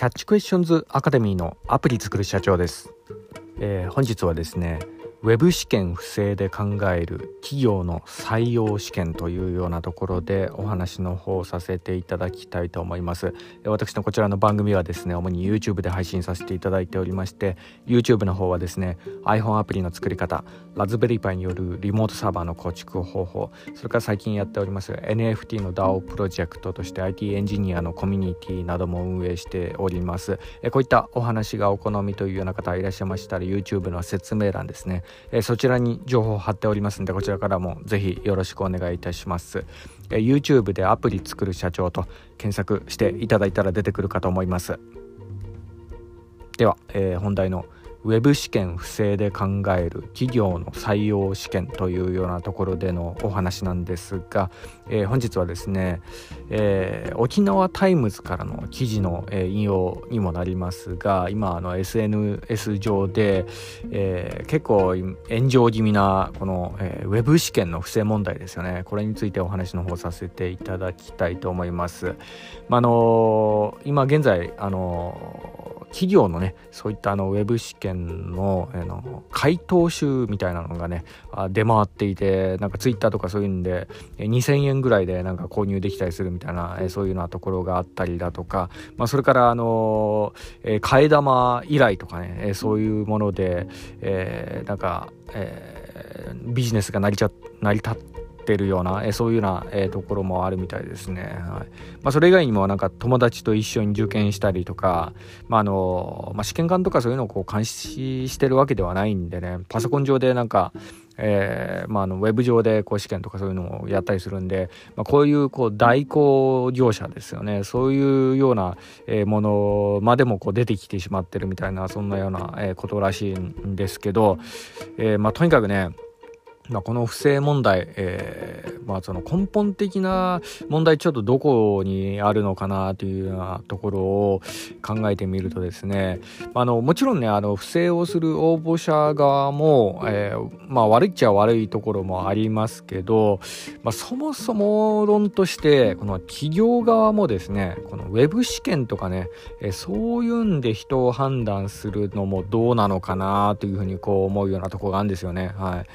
キャッチクエスチョンズアカデミーのアプリ作る社長です、えー、本日はですねウェブ試験不正で考える企業の採用試験というようなところでお話の方させていただきたいと思います。私のこちらの番組はですね主に YouTube で配信させていただいておりまして YouTube の方はですね iPhone アプリの作り方ラズベリーパイによるリモートサーバーの構築方法それから最近やっております NFT の DAO プロジェクトとして IT エンジニアのコミュニティなども運営しております。えこういったお話がお好みというような方いらっしゃいましたら YouTube の説明欄ですね。えそちらに情報を貼っておりますのでこちらからもぜひよろしくお願いいたします、え YouTube でアプリ作る社長と検索していただいたら出てくるかと思います。では、えー、本題の「ウェブ試験不正で考える企業の採用試験というようなところでのお話なんですが、えー、本日はですね、えー、沖縄タイムズからの記事の、えー、引用にもなりますが今あの SNS 上で、え結構炎上気味なこの、えウェブ試験の不正問題ですよねこれについてお話の方させていただきたいと思います。まあの今現在あの企業のねそういったあのウェブ試験のあの回答集みたいなのがね出回っていてなんかツイッターとかそういうんで2000円ぐらいでなんか購入できたりするみたいなそういうようなところがあったりだとか、まあ、それからあの替え玉依頼とかねそういうもので、えー、なんか、えー、ビジネスが成りちゃ成り立っってるような、えそういうような、えところもあるみたいですね。はいまあ、それ以外にもなんか友達と一緒に受験したりとか、まあのまあ、試験官とかそういうのをこう監視してるわけではないんでねパソコン上でなんかえーまあ、あのウェブ上でこう試験とかそういうのをやったりするんで、まあ、こういうこう代行業者ですよねそういうようなものまでもこう出てきてしまってるみたいなそんなようなことらしいんですけど、えーまあ、とにかくねまあ、この不正問題、えー、まあ、その根本的な問題ちょっとどこにあるのかなというようなところを考えてみるとですねあのもちろんねあの不正をする応募者側も、えー、まあ、悪いっちゃ悪いところもありますけど、まあ、そもそも論としてこの企業側もですねこのウェブ試験とかね、えー、そういうんで人を判断するのもどうなのかなというふうにこう思うようなところがあるんですよね。はい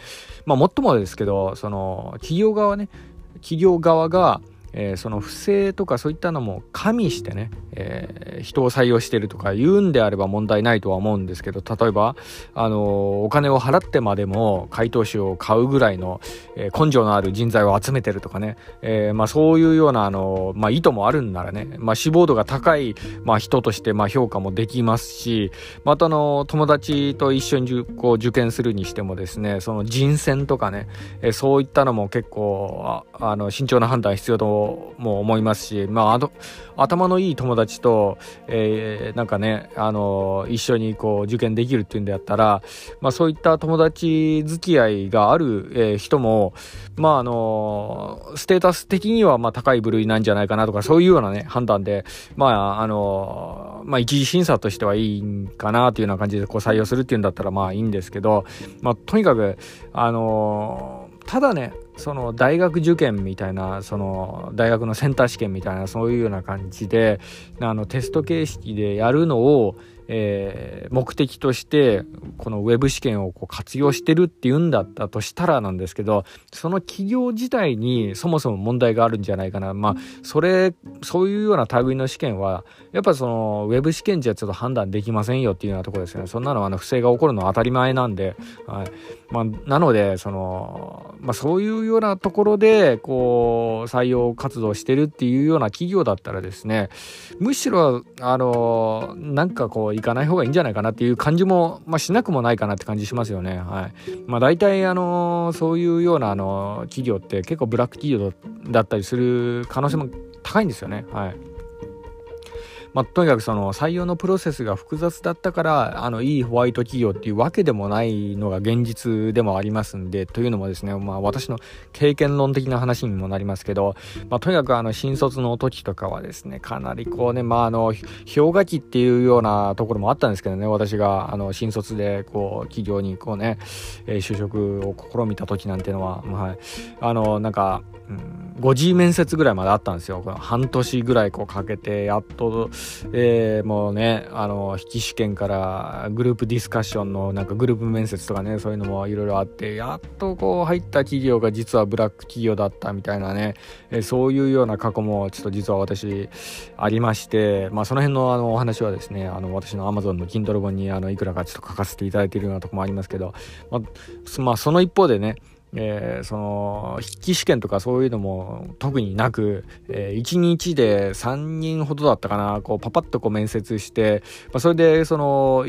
まあ、もっともですけどその企業側ね企業側がえー、その不正とかそういったのも加味してね、えー、人を採用してるとか言うんであれば問題ないとは思うんですけど例えば、あのー、お金を払ってまでも回答誌を買うぐらいの、え根性のある人材を集めてるとかね、えまあ、そういうような、あのまあ、意図もあるんならね、まあ、志望度が高い、まあ、人としてまあ評価もできますしまた、あの友達と一緒にこう受験するにしてもですねその人選とかね、えそういったのも結構ああの慎重な判断必要とも思いますし、まあ、あの頭のいい友達と、えー、なんかね、あの一緒にこう受験できるっていうんであったら、まあ、そういった友達付き合いがある、えー、人も、まああのステータス的にはまあ高い部類なんじゃないかなとかそういうようなね判断で、まああのまあ、一次審査としてはいいかなというような感じでこう採用するっていうんだったらまあいいんですけど、まあ、とにかく、あのただねその大学受験みたいなその大学のセンター試験みたいなそういうような感じであのテスト形式でやるのをえー、目的としてこのウェブ試験をこう活用してるっていうんだったとしたらなんですけどその企業自体にそもそも問題があるんじゃないかな。まあそれそういうような類の試験はやっぱそのウェブ試験じゃちょっと判断できませんよっていうようなところですね。そんなのあの不正が起こるのは当たり前なんで、はい。まあ、なのでその、まあ、そういうようなところでこう採用活動してるっていうような企業だったらですねむしろあのなんかこう行かない方がいいんじゃないかなっていう感じも、まあ、しなくもないかなって感じしますよね。はい。まあ、大体、あの、そういうような、あの、企業って結構ブラック企業だったりする可能性も高いんですよね。はい。まあ、とにかくその採用のプロセスが複雑だったからあのいいホワイト企業っていうわけでもないのが現実でもありますんでというのもですね、まあ、私の経験論的な話にもなりますけど、まあ、とにかくあの新卒の時とかはですねかなりこうね、まあ、あの氷河期っていうようなところもあったんですけどね私があの新卒でこう企業にこうね、え、就職を試みた時なんてのは、はい、あのなんか、うん5次面接ぐらいまであったんですよ。この半年ぐらいこうかけて、やっと、えー、もうね、あの、筆記試験からグループディスカッションのなんかグループ面接とかね、そういうのもいろいろあって、やっとこう入った企業が実はブラック企業だったみたいなね、えー、そういうような過去もちょっと実は私ありまして、まあその辺のあのお話はですね、あの私の Amazon の Kindle 本にあのいくらかちょっと書かせていただいているようなとこもありますけど、まあ、まあ、その一方でね、えー、その筆記試験とかそういうのも特になく、えー、1日で3人ほどだったかな。こうパパッとこう面接して、まあ、それでその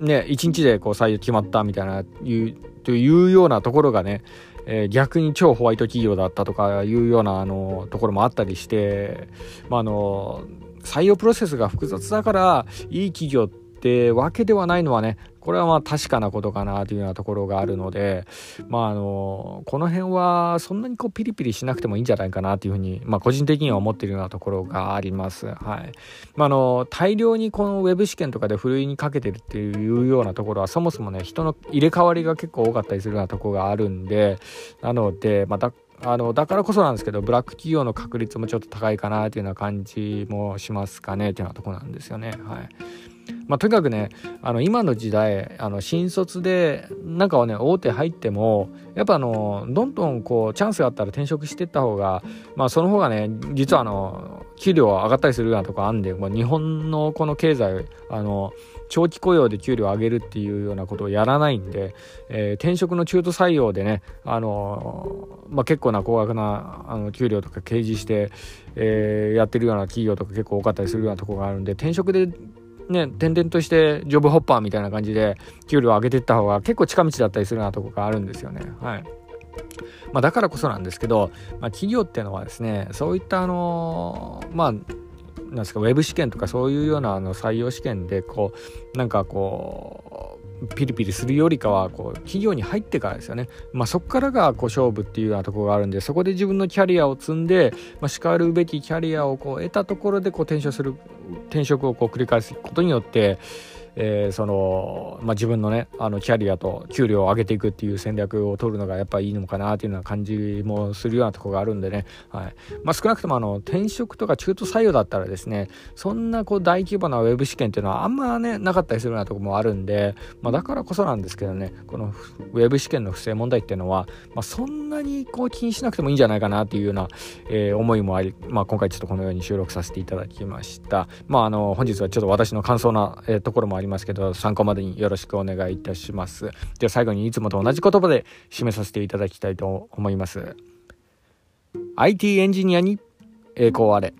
ね1日でこう採用決まったみたいないうというようなところがね、えー、逆に超ホワイト企業だったとかいうようなあのところもあったりして、まあ、あの採用プロセスが複雑だからいい企業ってわけではないのはねこれはまあ確かなことかなというようなところがあるので、まああの、この辺はそんなにこうピリピリしなくてもいいんじゃないかなというふうに、まあ個人的には思っているようなところがあります。はい。まああの、大量にこのウェブ試験とかでふるいにかけてるっていうようなところはそもそもね、人の入れ替わりが結構多かったりするようなところがあるんで、なので、また、あのだからこそなんですけどブラック企業の確率もちょっと高いかなというような感じもしますかねというようなところなんですよね。はいまあ、とにかくねあの今の時代あの新卒でなんかはね大手入ってもやっぱあのどんどんこうチャンスがあったら転職していった方がまあその方がね実はあの給料上がったりするようなとこあんで、まあ、日本のこの経済あの長期雇用で給料を上げるっていうようなことをやらないんで、えー、転職の中途採用でね、あのまあ、結構な高額なあの給料とか掲示して、えー、やってるような企業とか結構多かったりするようなところがあるんで転職でね、転々としてジョブホッパーみたいな感じで給料を上げていった方が結構近道だったりするなとこがあるんですよね。はい。まあ、だからこそなんですけど、まあ、企業っていうのはですね、そういったあのまあ、なんですか、ウェブ試験とかそういうようなあの採用試験で、こう、なんかこう、ピリピリするよりかはこう企業に入ってからですよね、まあ、そこからがこう勝負っていうようなところがあるんでそこで自分のキャリアを積んで、まあ、しかるべきキャリアをこう得たところでこう転職する転職をこう繰り返すことによってえー、その、まあ、自分のねあのキャリアと給料を上げていくっていう戦略を取るのがやっぱいいのかなっていうような感じもするようなところがあるんでね、はい。まあ、少なくともあの転職とか中途採用だったらですねそんなこう大規模なウェブ試験っていうのはあんまねなかったりするようなところもあるんで、まあ、だからこそなんですけどねこのウェブ試験の不正問題っていうのは、まあ、そんなにこう気にしなくてもいいんじゃないかなっていうような、えー、思いもあり、まあ、今回ちょっとこのように収録させていただきました。まああの本日はちょっと私の感想な、えー、ところもありりますけど参考までによろしくお願いいたします。では最後にいつもと同じ言葉で締めさせていただきたいと思います。IT エンジニアに栄光あれ。